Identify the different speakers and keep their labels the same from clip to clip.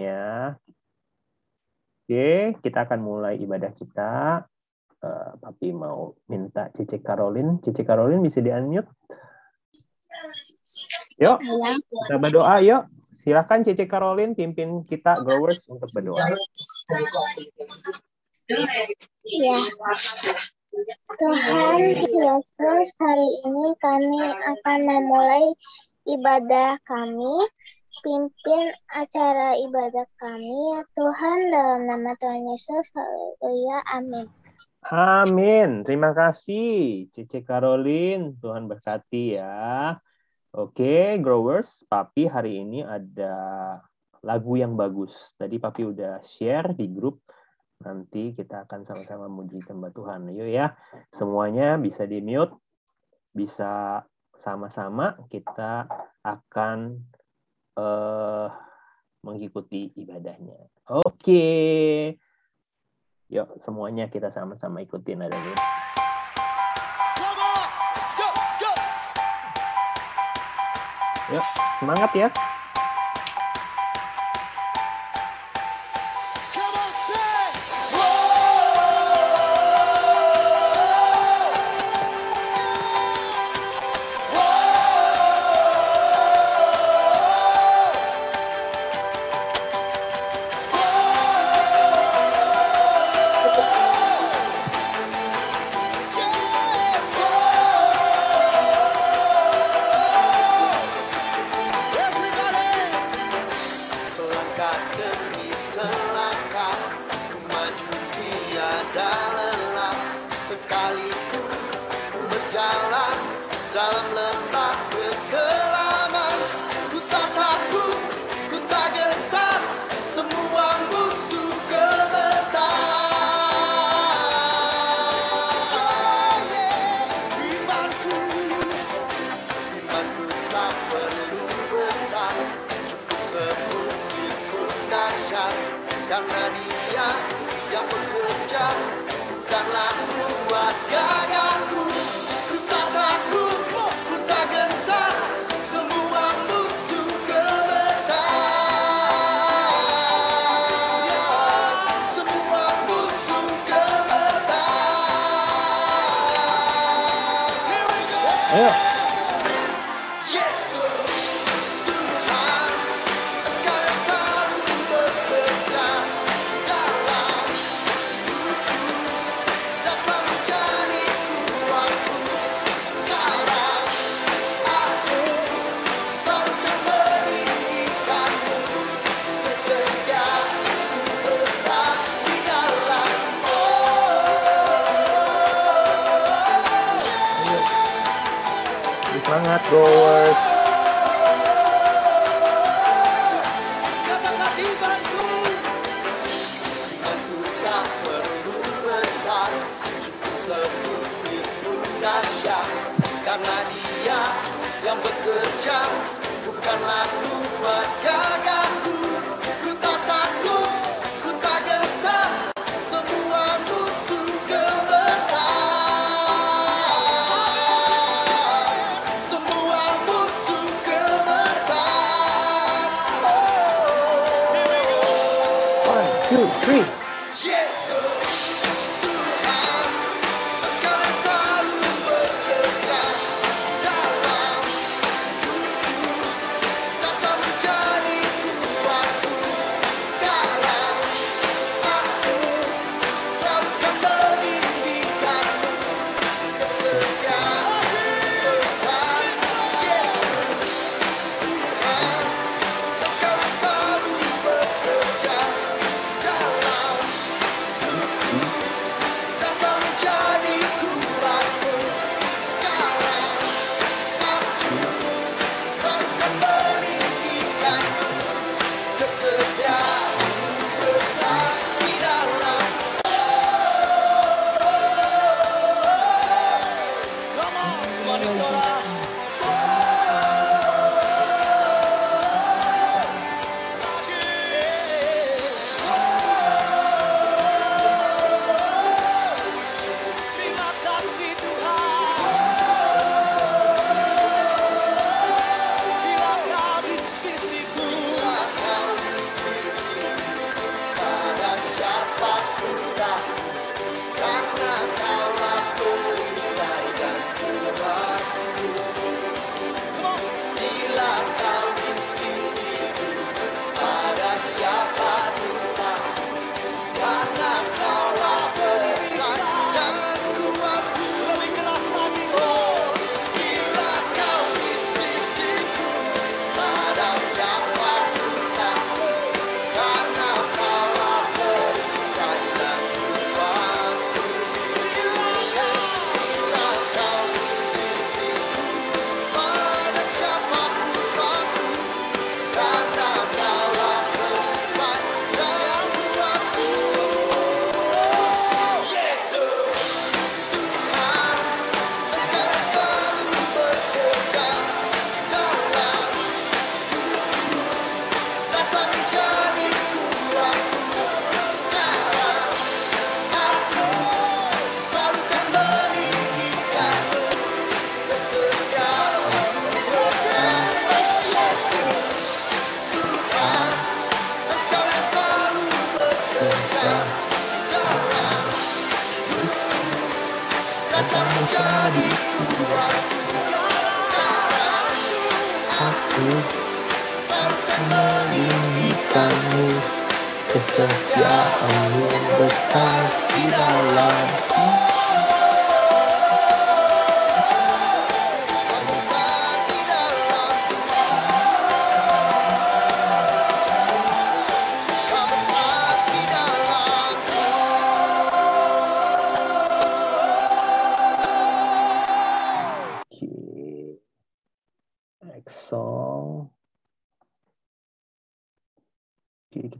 Speaker 1: ya. Oke, kita akan mulai ibadah kita. Uh, Papi mau minta Cici Karolin. Cici Karolin bisa di-unmute? Yuk, kita berdoa yuk. Silakan Cici Karolin pimpin kita growers untuk berdoa.
Speaker 2: Ya. Tuhan Yesus, hari ini kami akan memulai ibadah kami. Pimpin acara ibadah kami, ya Tuhan, dalam nama Tuhan Yesus. Haleluya. Amin.
Speaker 1: Amin. Terima kasih, Cici Karolin. Tuhan berkati ya. Oke, growers, Papi hari ini ada lagu yang bagus. Tadi Papi udah share di grup. Nanti kita akan sama-sama muji tembak Tuhan. Yuk ya, semuanya bisa di-mute, bisa sama-sama kita akan uh, mengikuti ibadahnya. Oke. Yuk, semuanya kita sama-sama ikutin adanya. Yuk, semangat ya.
Speaker 3: bukanlah keluarga Go work.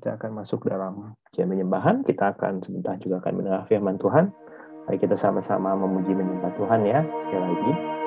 Speaker 3: Kita akan masuk dalam jam penyembahan. Kita akan sebentar juga akan mendengar firman Tuhan. Mari kita sama-sama memuji menyembah Tuhan ya. Sekali lagi.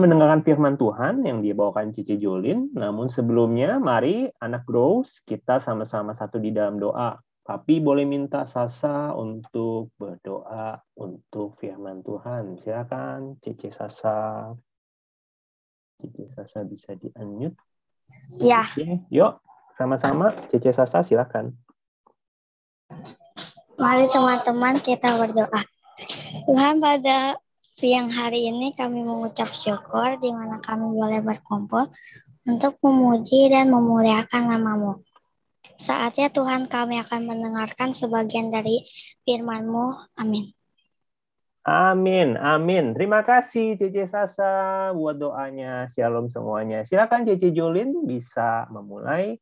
Speaker 1: Mendengarkan firman Tuhan yang dibawakan Cici Jolin. Namun sebelumnya, mari anak Grows, kita sama-sama satu di dalam doa. Tapi boleh minta Sasa untuk berdoa untuk firman Tuhan. Silakan Cici Sasa. Cici Sasa bisa di-unmute.
Speaker 2: Ya.
Speaker 1: Oke, yuk sama-sama Cici Sasa silakan.
Speaker 2: Mari teman-teman kita berdoa. Tuhan pada siang hari ini kami mengucap syukur di mana kami boleh berkumpul untuk memuji dan memuliakan namamu. Saatnya Tuhan kami akan mendengarkan sebagian dari firman-Mu. Amin.
Speaker 1: Amin, amin. Terima kasih Cece Sasa buat doanya. Shalom semuanya. Silakan Cece Jolin bisa memulai.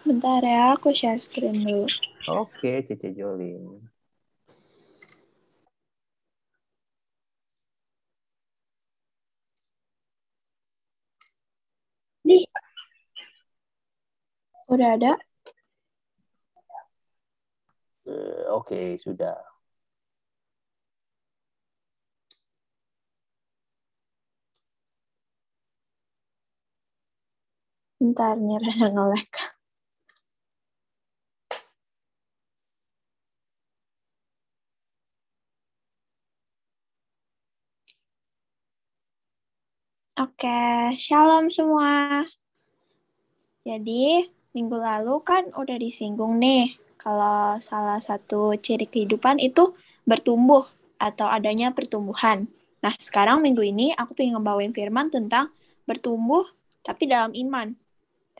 Speaker 4: Bentar ya, aku share screen dulu.
Speaker 1: Oke, Cece Jolin.
Speaker 4: Di. Udah ada?
Speaker 1: Uh, Oke, okay, sudah.
Speaker 4: Bentar, rada ngelek. Oke, shalom semua. Jadi, minggu lalu kan udah disinggung nih, kalau salah satu ciri kehidupan itu bertumbuh atau adanya pertumbuhan. Nah, sekarang minggu ini aku pengen ngebawain firman tentang bertumbuh tapi dalam iman.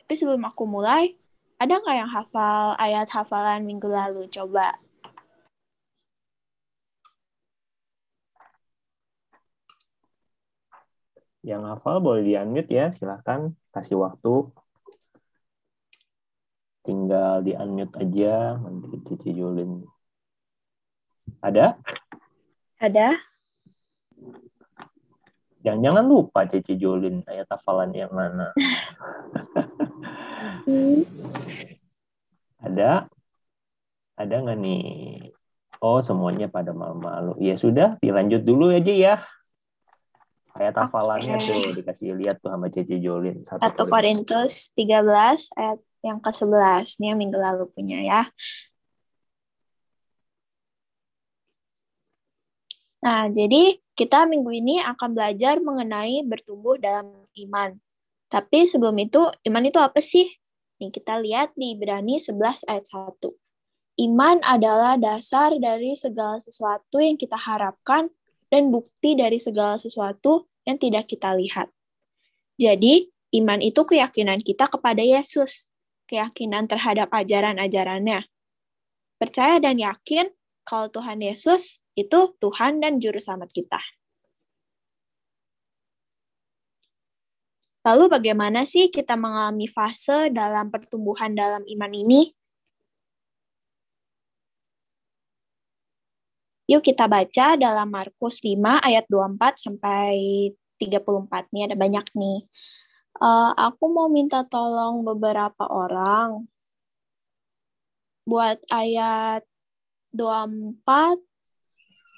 Speaker 4: Tapi sebelum aku mulai, ada nggak yang hafal ayat hafalan minggu lalu? Coba
Speaker 1: Yang hafal boleh di-unmute ya, silahkan kasih waktu. Tinggal di-unmute aja, nanti Cici Julin. Ada?
Speaker 4: Ada.
Speaker 1: Jangan-jangan lupa Cici Julin ayat hafalan yang mana. Ada? Ada nggak nih? Oh, semuanya pada malu-malu. Ya sudah, dilanjut dulu aja ya. Ayat hafalannya okay. tuh dikasih lihat tuh sama Cici Jolin.
Speaker 4: 1 Korintus 13 ayat yang ke-11 nih yang minggu lalu punya ya. Nah, jadi kita minggu ini akan belajar mengenai bertumbuh dalam iman. Tapi sebelum itu, iman itu apa sih? Nih, kita lihat di Ibrani 11 ayat 1. Iman adalah dasar dari segala sesuatu yang kita harapkan dan bukti dari segala sesuatu yang tidak kita lihat. Jadi, iman itu keyakinan kita kepada Yesus, keyakinan terhadap ajaran-ajarannya. Percaya dan yakin kalau Tuhan Yesus itu Tuhan dan Juru Selamat kita. Lalu bagaimana sih kita mengalami fase dalam pertumbuhan dalam iman ini? Yuk kita baca dalam Markus 5 ayat 24 sampai 34 nih ada banyak nih. Uh, aku mau minta tolong beberapa orang. Buat ayat 24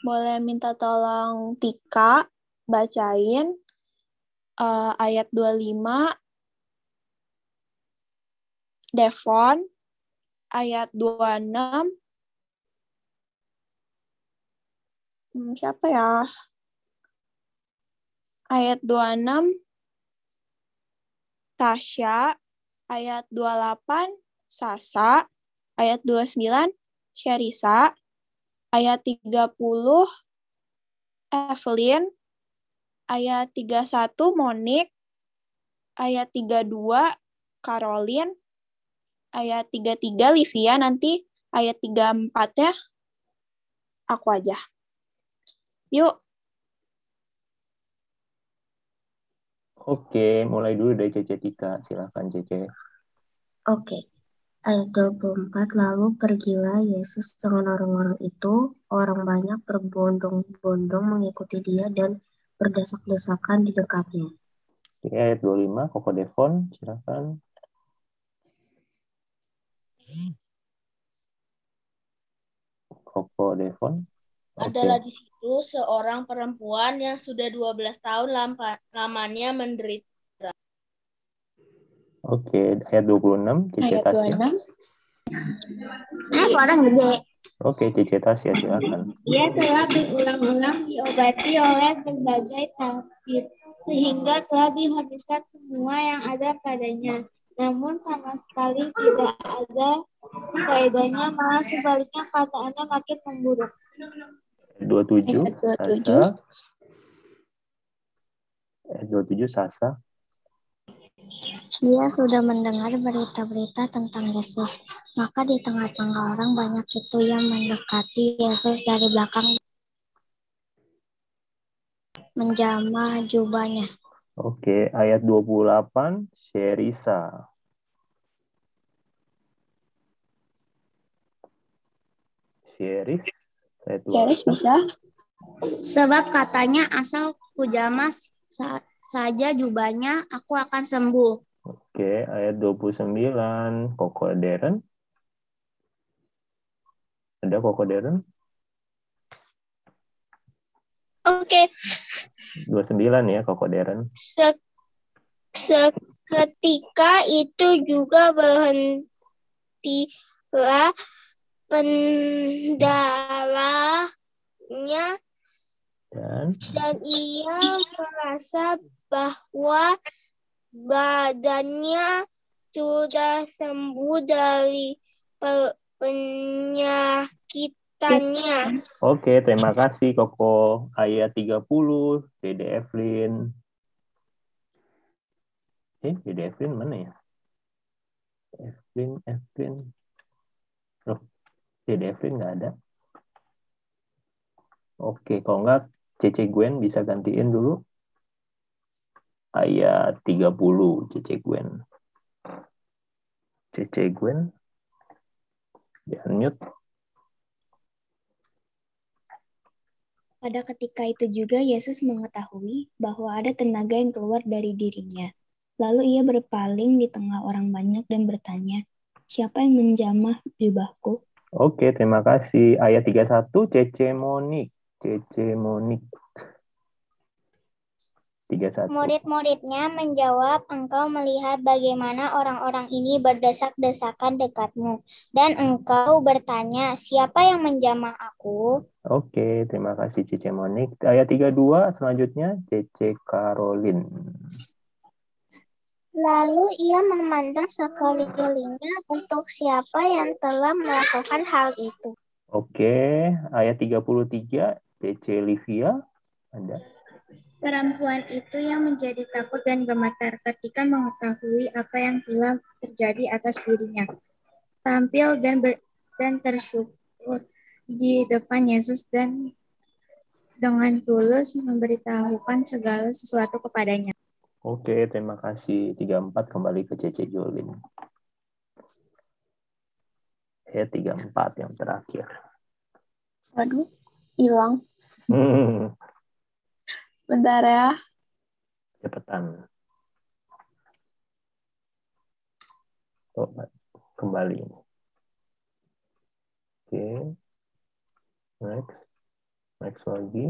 Speaker 4: boleh minta tolong Tika bacain uh, ayat 25 Devon ayat 26 Hmm, siapa ya? Ayat 26, Tasya. Ayat 28, Sasa. Ayat 29, Sherisa. Ayat 30, Evelyn. Ayat 31, Monik. Ayat 32, Caroline. Ayat 33, Livia. Nanti ayat 34-nya aku aja. Yuk.
Speaker 1: Oke, mulai dulu dari Cece Tika. Silahkan Cece.
Speaker 5: Oke. Ayat 24, lalu pergilah Yesus dengan orang-orang itu, orang banyak berbondong-bondong mengikuti dia dan berdesak-desakan di dekatnya.
Speaker 1: Oke, ayat 25, Koko Devon, silahkan. Koko Devon.
Speaker 6: Adalah di situ seorang perempuan yang sudah 12 tahun lampa- lamanya menderita.
Speaker 1: Oke, ayat 26, Cici
Speaker 4: Ayat
Speaker 1: Tasya.
Speaker 4: 26.
Speaker 2: Nah, suara gede.
Speaker 1: Oke, Cici Tasya silakan.
Speaker 2: Ia telah berulang-ulang diobati oleh berbagai tabib, sehingga telah dihabiskan semua yang ada padanya. Namun sama sekali tidak ada faedahnya, malah sebaliknya keadaannya makin memburuk.
Speaker 1: Ayat 27,
Speaker 4: Ayat 27.
Speaker 1: Sasa. Ayat 27, Sasa.
Speaker 2: Dia sudah mendengar berita-berita tentang Yesus. Maka di tengah-tengah orang banyak itu yang mendekati Yesus dari belakang menjamah jubahnya.
Speaker 1: Oke, ayat 28, Sherisa. Sheris. 28.
Speaker 4: bisa?
Speaker 2: Sebab katanya asal kujamah sa- saja jubahnya, aku akan sembuh.
Speaker 1: Oke, ayat 29, Koko Deren. Ada Koko Deren?
Speaker 2: Oke,
Speaker 1: 29 ya, Koko Deren.
Speaker 2: seketika itu juga berhentilah pendarahnya
Speaker 1: Dan
Speaker 2: dan ia merasa bahwa badannya sudah sembuh dari pe- penyakitannya.
Speaker 1: Oke, terima kasih Koko. Ayat 30, Dede Evelyn. Eh, Dede Evelyn mana ya? Evelyn, Evelyn. Dede Evelyn nggak ada. Oke, kalau nggak Cece Gwen bisa gantiin dulu. Ayat 30, Cece Gwen. Cece Gwen. Di unmute.
Speaker 7: Pada ketika itu juga Yesus mengetahui bahwa ada tenaga yang keluar dari dirinya. Lalu ia berpaling di tengah orang banyak dan bertanya, siapa yang menjamah jubahku?
Speaker 1: Oke, terima kasih. Ayat 31, Cece Monik. Cece Monik. 31.
Speaker 2: Murid-muridnya menjawab, engkau melihat bagaimana orang-orang ini berdesak-desakan dekatmu. Dan engkau bertanya, siapa yang menjamah aku?
Speaker 1: Oke, terima kasih Cece Monik. Ayat 32, selanjutnya Cece Caroline.
Speaker 2: Lalu ia memandang sekelilingnya untuk siapa yang telah melakukan hal itu.
Speaker 1: Oke, ayat 33, Cece Livia. Ada.
Speaker 7: Perempuan itu yang menjadi takut dan gemetar ketika mengetahui apa yang telah terjadi atas dirinya. Tampil dan ber- dan tersyukur di depan Yesus dan dengan tulus memberitahukan segala sesuatu kepadanya.
Speaker 1: Oke, terima kasih. 34 kembali ke Cece Jolin. Ayat 34 yang terakhir.
Speaker 4: Waduh, hilang.
Speaker 1: Hmm,
Speaker 4: Bentar ya.
Speaker 1: cepetan. Coba kembali. Oke. Next. Next lagi.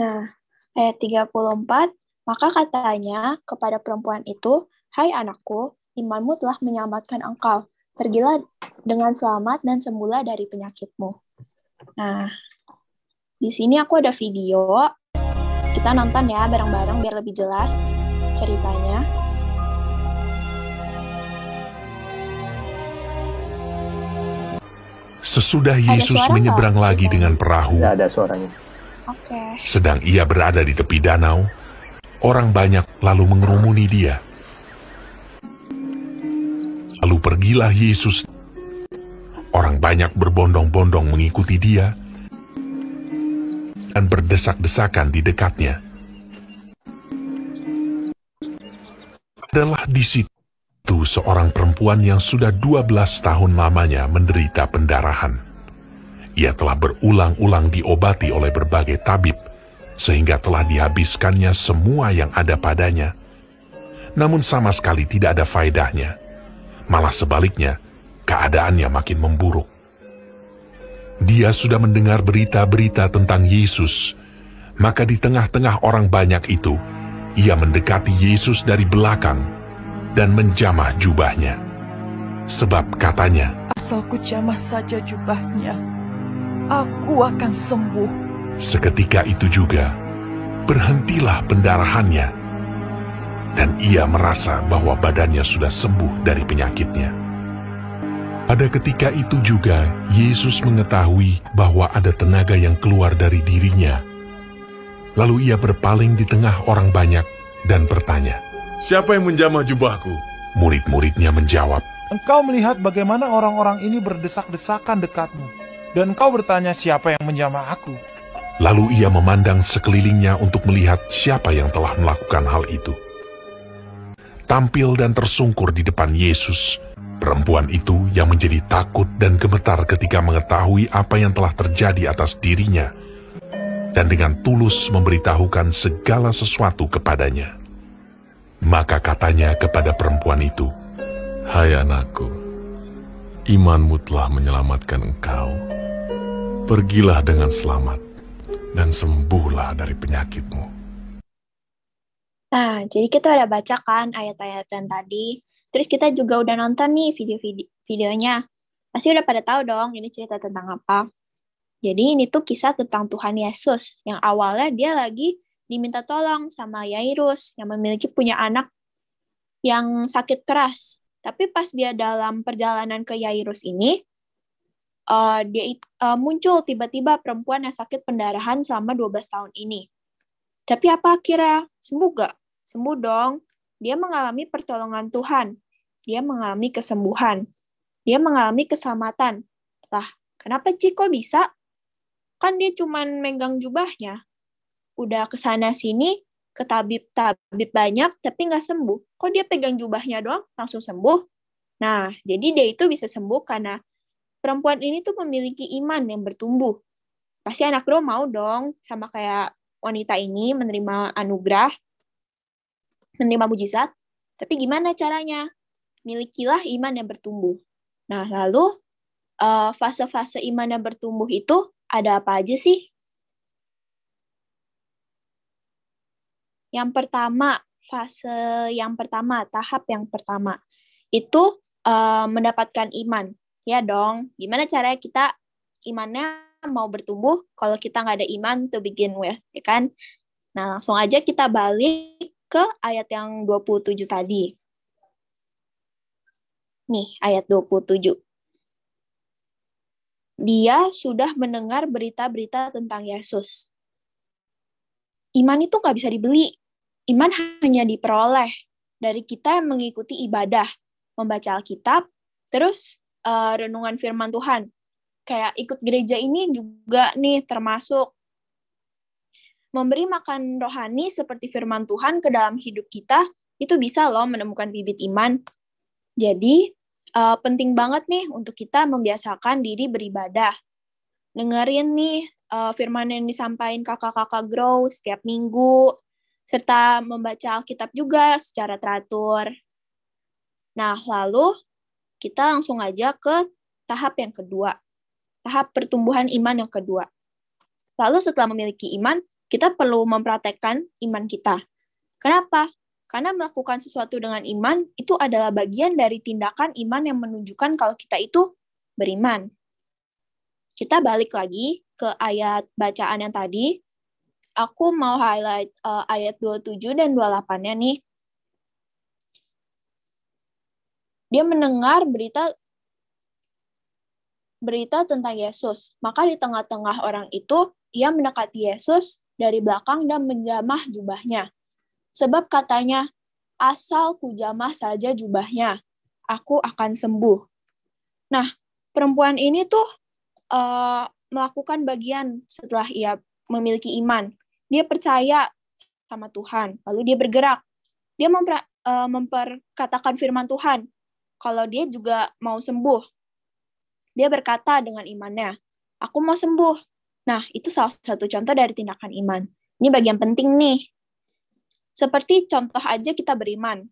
Speaker 4: Nah, ayat 34, maka katanya kepada perempuan itu, Hai anakku, imanmu telah menyelamatkan engkau. Pergilah dengan selamat dan sembuhlah dari penyakitmu. Nah, di sini aku ada video. Kita nonton ya bareng-bareng biar lebih jelas ceritanya.
Speaker 8: Sesudah Yesus menyeberang lagi dengan perahu,
Speaker 1: Tidak ada suaranya.
Speaker 8: Sedang ia berada di tepi danau, orang banyak lalu mengerumuni dia. Lalu pergilah Yesus. Orang banyak berbondong-bondong mengikuti dia dan berdesak-desakan di dekatnya. Adalah di situ seorang perempuan yang sudah 12 tahun lamanya menderita pendarahan. Ia telah berulang-ulang diobati oleh berbagai tabib, sehingga telah dihabiskannya semua yang ada padanya. Namun sama sekali tidak ada faedahnya. Malah sebaliknya, keadaannya makin memburuk. Dia sudah mendengar berita-berita tentang Yesus, maka di tengah-tengah orang banyak itu, ia mendekati Yesus dari belakang dan menjamah jubahnya. Sebab katanya,
Speaker 9: Asal ku jamah saja jubahnya, aku akan sembuh.
Speaker 8: seketika itu juga, berhentilah pendarahannya, dan ia merasa bahwa badannya sudah sembuh dari penyakitnya. Pada ketika itu juga, Yesus mengetahui bahwa ada tenaga yang keluar dari dirinya. Lalu ia berpaling di tengah orang banyak dan bertanya.
Speaker 10: Siapa yang menjamah jubahku?
Speaker 8: Murid-muridnya menjawab,
Speaker 11: Engkau melihat bagaimana orang-orang ini berdesak-desakan dekatmu, dan engkau bertanya siapa yang menjamah aku.
Speaker 8: Lalu ia memandang sekelilingnya untuk melihat siapa yang telah melakukan hal itu. Tampil dan tersungkur di depan Yesus, perempuan itu yang menjadi takut dan gemetar ketika mengetahui apa yang telah terjadi atas dirinya, dan dengan tulus memberitahukan segala sesuatu kepadanya. Maka katanya kepada perempuan itu,
Speaker 10: Hai anakku, imanmu telah menyelamatkan engkau. Pergilah dengan selamat dan sembuhlah dari penyakitmu.
Speaker 4: Nah, jadi kita udah baca kan ayat-ayat yang tadi. Terus kita juga udah nonton nih video-videonya. Pasti udah pada tahu dong ini cerita tentang apa. Jadi ini tuh kisah tentang Tuhan Yesus yang awalnya dia lagi diminta tolong sama Yairus yang memiliki punya anak yang sakit keras. Tapi pas dia dalam perjalanan ke Yairus ini, uh, dia uh, muncul tiba-tiba perempuan yang sakit pendarahan selama 12 tahun ini. Tapi apa kira sembuh gak? Sembuh dong. Dia mengalami pertolongan Tuhan. Dia mengalami kesembuhan. Dia mengalami keselamatan. Lah, kenapa Cik kok bisa? Kan dia cuman megang jubahnya. Udah ke sana sini, ke tabib-tabib banyak, tapi nggak sembuh. Kok dia pegang jubahnya doang, langsung sembuh? Nah, jadi dia itu bisa sembuh karena perempuan ini tuh memiliki iman yang bertumbuh. Pasti anak bro mau dong, sama kayak wanita ini menerima anugerah, menerima mujizat. Tapi gimana caranya? Milikilah iman yang bertumbuh. Nah, lalu uh, fase-fase iman yang bertumbuh itu ada apa aja sih? Yang pertama, fase yang pertama, tahap yang pertama, itu uh, mendapatkan iman. Ya dong, gimana caranya kita imannya mau bertumbuh kalau kita nggak ada iman to begin with, ya kan? Nah, langsung aja kita balik ke ayat yang 27 tadi. Nih, ayat 27. Dia sudah mendengar berita-berita tentang Yesus. Iman itu nggak bisa dibeli. Iman hanya diperoleh dari kita yang mengikuti ibadah, membaca Alkitab, terus uh, renungan firman Tuhan. Kayak ikut gereja ini juga nih termasuk memberi makan rohani seperti firman Tuhan ke dalam hidup kita, itu bisa loh menemukan bibit iman. Jadi, uh, penting banget nih untuk kita membiasakan diri beribadah. Dengerin nih uh, firman yang disampaikan kakak-kakak grow setiap minggu, serta membaca Alkitab juga secara teratur. Nah, lalu kita langsung aja ke tahap yang kedua, tahap pertumbuhan iman yang kedua. Lalu setelah memiliki iman, kita perlu mempraktekkan iman kita. Kenapa? Karena melakukan sesuatu dengan iman itu adalah bagian dari tindakan iman yang menunjukkan kalau kita itu beriman. Kita balik lagi ke ayat bacaan yang tadi. Aku mau highlight uh, ayat 27 dan 28-nya nih. Dia mendengar berita berita tentang Yesus. Maka di tengah-tengah orang itu, ia mendekati Yesus dari belakang dan menjamah jubahnya. Sebab katanya, asal ku jamah saja jubahnya, aku akan sembuh. Nah, perempuan ini tuh uh, melakukan bagian setelah ia memiliki iman. Dia percaya sama Tuhan, lalu dia bergerak. Dia memper, uh, memperkatakan firman Tuhan, kalau dia juga mau sembuh. Dia berkata dengan imannya, aku mau sembuh. Nah, itu salah satu contoh dari tindakan iman. Ini bagian penting nih. Seperti contoh aja kita beriman.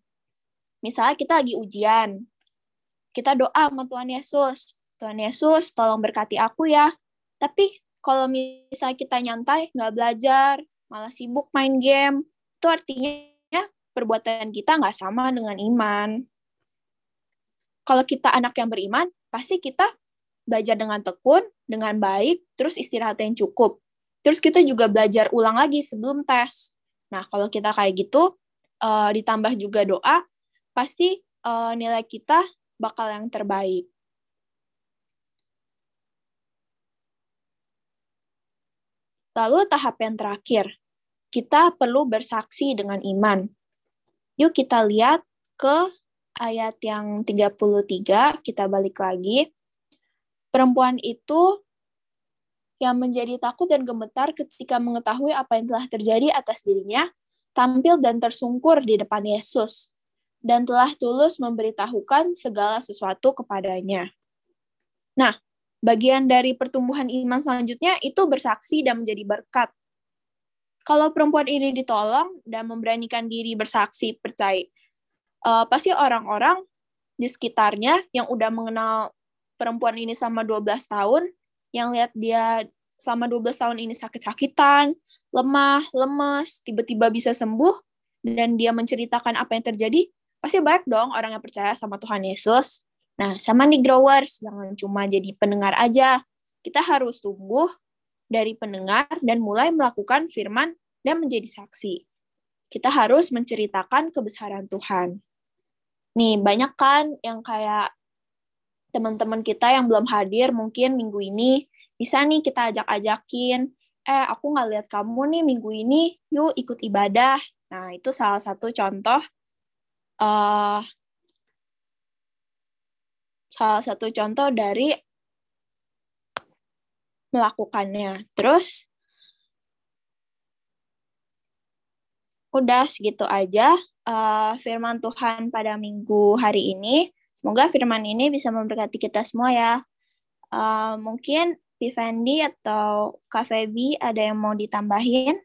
Speaker 4: Misalnya kita lagi ujian. Kita doa sama Tuhan Yesus. Tuhan Yesus, tolong berkati aku ya. Tapi kalau misalnya kita nyantai, nggak belajar, malah sibuk main game, itu artinya perbuatan kita nggak sama dengan iman. Kalau kita anak yang beriman, pasti kita belajar dengan tekun, dengan baik, terus istirahat yang cukup. Terus kita juga belajar ulang lagi sebelum tes. Nah, kalau kita kayak gitu, uh, ditambah juga doa, pasti uh, nilai kita bakal yang terbaik. Lalu tahap yang terakhir, kita perlu bersaksi dengan iman. Yuk kita lihat ke ayat yang 33, kita balik lagi. Perempuan itu yang menjadi takut dan gemetar ketika mengetahui apa yang telah terjadi atas dirinya, tampil dan tersungkur di depan Yesus, dan telah tulus memberitahukan segala sesuatu kepadanya. Nah, bagian dari pertumbuhan iman selanjutnya itu bersaksi dan menjadi berkat. Kalau perempuan ini ditolong dan memberanikan diri bersaksi percaya, uh, pasti orang-orang di sekitarnya yang udah mengenal perempuan ini sama 12 tahun yang lihat dia selama 12 tahun ini sakit-sakitan, lemah, lemes, tiba-tiba bisa sembuh, dan dia menceritakan apa yang terjadi, pasti banyak dong orang yang percaya sama Tuhan Yesus. Nah, sama nih growers, jangan cuma jadi pendengar aja. Kita harus tumbuh dari pendengar dan mulai melakukan firman dan menjadi saksi. Kita harus menceritakan kebesaran Tuhan. Nih, banyak kan yang kayak teman-teman kita yang belum hadir mungkin minggu ini bisa nih kita ajak-ajakin eh aku nggak lihat kamu nih minggu ini yuk ikut ibadah nah itu salah satu contoh uh, salah satu contoh dari melakukannya terus udah segitu aja uh, firman Tuhan pada minggu hari ini Semoga firman ini bisa memberkati kita semua ya. Uh, mungkin Vivendi atau Kak Feby ada yang mau ditambahin?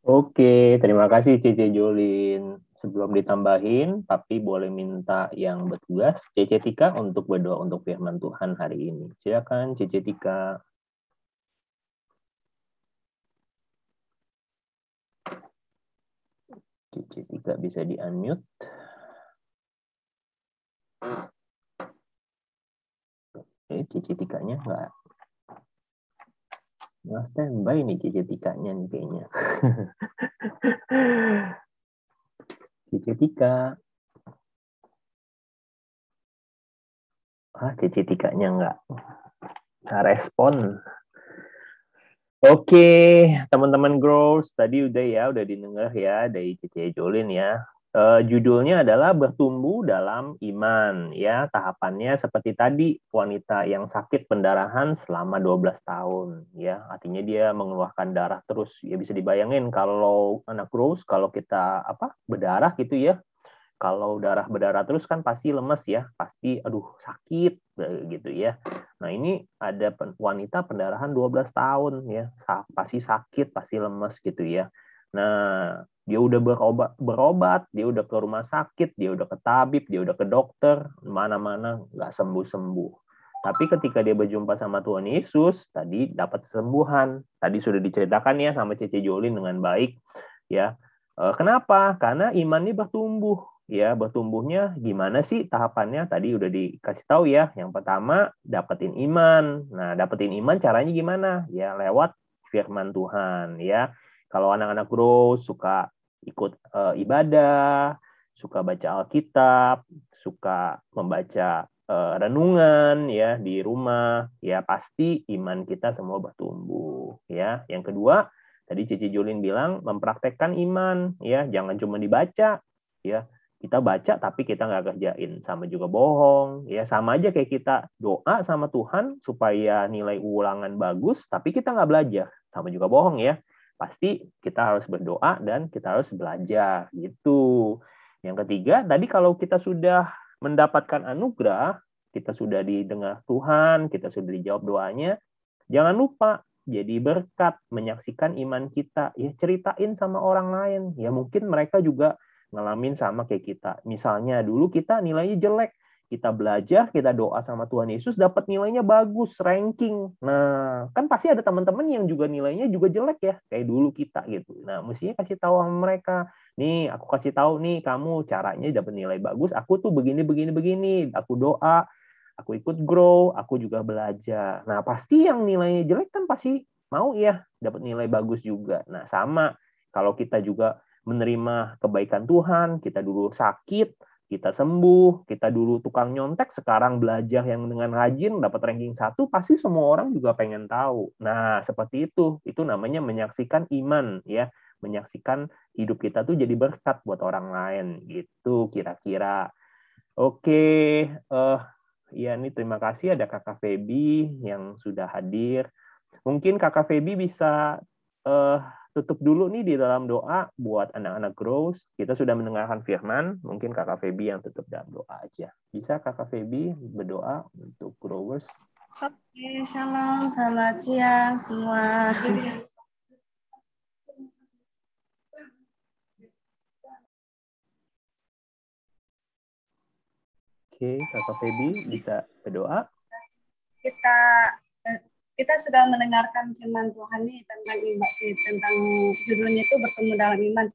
Speaker 1: Oke, terima kasih Cici Jolin. Sebelum ditambahin, Papi boleh minta yang bertugas, Cici Tika, untuk berdoa untuk firman Tuhan hari ini. Silakan Cici Tika. Cici Tika bisa di-unmute. Oke, tikanya enggak. Nggak standby nih cici tikanya nih kayaknya. cici tika. Ah, cici tikanya enggak. Nggak respon. Oke, teman-teman growers, tadi udah ya, udah didengar ya dari Cici Jolin ya uh, judulnya adalah bertumbuh dalam iman ya. Tahapannya seperti tadi wanita yang sakit pendarahan selama 12 tahun ya. Artinya dia mengeluarkan darah terus. Ya bisa dibayangin kalau anak Rose kalau kita apa berdarah gitu ya. Kalau darah berdarah terus kan pasti lemes ya pasti aduh sakit gitu ya. Nah ini ada wanita pendarahan 12 tahun ya. Pasti sakit pasti lemes gitu ya nah dia udah berobat, berobat, dia udah ke rumah sakit, dia udah ke tabib, dia udah ke dokter, mana-mana nggak sembuh-sembuh. Tapi ketika dia berjumpa sama Tuhan Yesus, tadi dapat kesembuhan. Tadi sudah diceritakan ya sama Cece Jolin dengan baik. Ya, eh, kenapa? Karena imannya bertumbuh. Ya, bertumbuhnya gimana sih tahapannya? Tadi udah dikasih tahu ya. Yang pertama, dapetin iman. Nah, dapetin iman caranya gimana? Ya, lewat firman Tuhan. Ya, kalau anak-anak grow suka ikut uh, ibadah, suka baca Alkitab, suka membaca uh, renungan ya di rumah, ya pasti iman kita semua bertumbuh ya. Yang kedua, tadi Cici Julin bilang mempraktekkan iman ya, jangan cuma dibaca ya. Kita baca tapi kita nggak kerjain, sama juga bohong ya, sama aja kayak kita doa sama Tuhan supaya nilai ulangan bagus, tapi kita nggak belajar, sama juga bohong ya pasti kita harus berdoa dan kita harus belajar gitu. Yang ketiga, tadi kalau kita sudah mendapatkan anugerah, kita sudah didengar Tuhan, kita sudah dijawab doanya, jangan lupa jadi berkat menyaksikan iman kita. Ya ceritain sama orang lain. Ya mungkin mereka juga ngalamin sama kayak kita. Misalnya dulu kita nilainya jelek, kita belajar, kita doa sama Tuhan Yesus, dapat nilainya bagus, ranking. Nah, kan pasti ada teman-teman yang juga nilainya juga jelek ya, kayak dulu kita gitu. Nah, mestinya kasih tahu sama mereka, nih aku kasih tahu nih kamu caranya dapat nilai bagus, aku tuh begini begini begini, aku doa, aku ikut grow, aku juga belajar. Nah, pasti yang nilainya jelek kan pasti mau ya dapat nilai bagus juga. Nah, sama kalau kita juga menerima kebaikan Tuhan, kita dulu sakit, kita sembuh, kita dulu tukang nyontek, sekarang belajar yang dengan rajin, dapat ranking satu, pasti semua orang juga pengen tahu. Nah, seperti itu. Itu namanya menyaksikan iman, ya. Menyaksikan hidup kita tuh jadi berkat buat orang lain, gitu kira-kira. Oke, uh, ya ini terima kasih ada kakak Feby yang sudah hadir. Mungkin kakak Feby bisa uh, tutup dulu nih di dalam doa buat anak-anak Grows. Kita sudah mendengarkan firman, mungkin Kakak Feby yang tutup dalam doa aja. Bisa Kakak Feby berdoa untuk Growers?
Speaker 12: Oke, shalom, selamat siang semua.
Speaker 1: Oke, Kakak Feby bisa berdoa?
Speaker 12: Kita kita sudah mendengarkan firman Tuhan nih tentang iman, tentang judulnya itu bertemu dalam iman.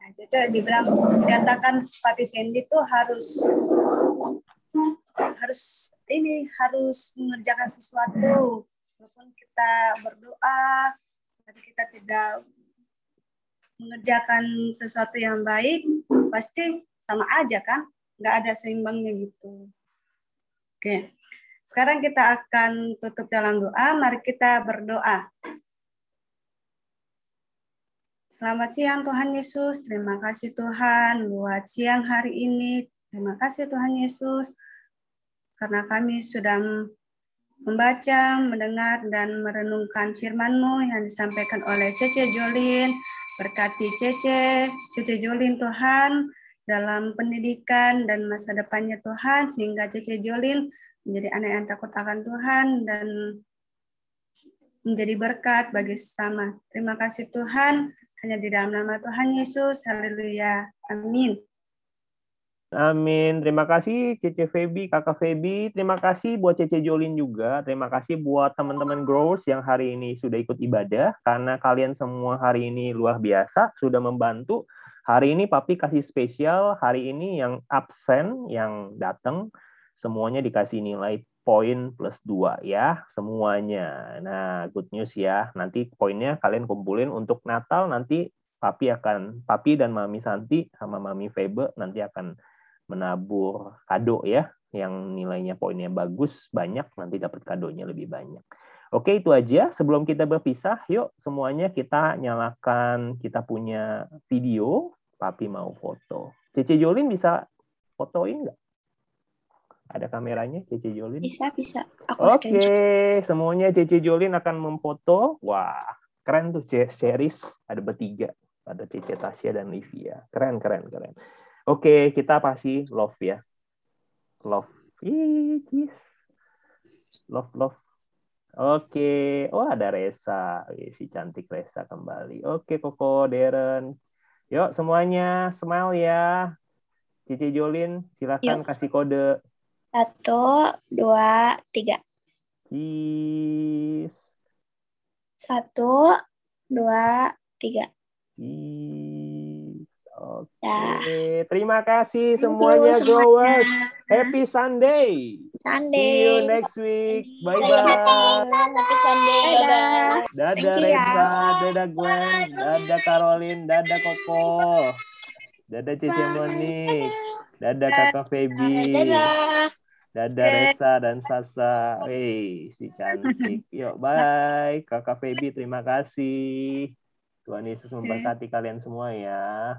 Speaker 12: Nah, jadi dibilang dikatakan Papi Fendi itu harus harus ini harus mengerjakan sesuatu. Walaupun kita berdoa tapi kita tidak mengerjakan sesuatu yang baik pasti sama aja kan? Nggak ada seimbangnya gitu. Oke sekarang kita akan tutup dalam doa. Mari kita berdoa. Selamat siang Tuhan Yesus. Terima kasih Tuhan buat siang hari ini. Terima kasih Tuhan Yesus karena kami sudah membaca, mendengar, dan merenungkan firman-Mu yang disampaikan oleh Cece Jolin. Berkati Cece, Cece Jolin Tuhan, dalam pendidikan dan masa depannya Tuhan, sehingga Cece Jolin menjadi anak yang takut akan Tuhan dan menjadi berkat bagi sesama. Terima kasih Tuhan, hanya di dalam nama Tuhan Yesus. Haleluya. Amin.
Speaker 1: Amin. Terima kasih Cece Feby, Kakak Feby. Terima kasih buat Cece Jolin juga. Terima kasih buat teman-teman growers yang hari ini sudah ikut ibadah. Karena kalian semua hari ini luar biasa, sudah membantu. Hari ini Papi kasih spesial, hari ini yang absen, yang datang, semuanya dikasih nilai poin plus dua ya semuanya. Nah good news ya nanti poinnya kalian kumpulin untuk Natal nanti Papi akan Papi dan Mami Santi sama Mami Febe nanti akan menabur kado ya yang nilainya poinnya bagus banyak nanti dapat kadonya lebih banyak. Oke itu aja sebelum kita berpisah yuk semuanya kita nyalakan kita punya video Papi mau foto. Cece Jolin bisa fotoin nggak? Ada kameranya Cece Jolin?
Speaker 4: Bisa, bisa.
Speaker 1: Oke, okay. semuanya Cece Jolin akan memfoto. Wah, keren tuh series ada bertiga. Ada Cece Tasya dan Livia. Keren, keren, keren. Oke, okay, kita pasti love ya. Love. Ih, Love, love. Oke, okay. oh ada Resa, si cantik Resa kembali. Oke, okay, Koko, Darren. Yuk semuanya smile ya. Cici Jolin, silakan Yuk. kasih kode.
Speaker 4: Satu, dua, tiga.
Speaker 1: Cheese.
Speaker 4: Satu, dua, tiga.
Speaker 1: Cheese. Oke. Ya. Terima kasih Thank semuanya,
Speaker 4: semuanya
Speaker 1: growers. Happy Sunday.
Speaker 4: Sunday.
Speaker 1: See you next week. Bye bye.
Speaker 6: Happy Sunday.
Speaker 4: Dadah.
Speaker 1: Dadah Reza, ya. dadah Gwen, dadah Caroline, dadah Koko. Dadah Cici Monik. Dadah Kakak Feby.
Speaker 4: Dadah.
Speaker 1: Dadah Resa dan Sasa. Hei, si cantik. Yuk, bye. Kakak Feby, terima kasih. Tuhan Yesus memberkati kalian semua ya.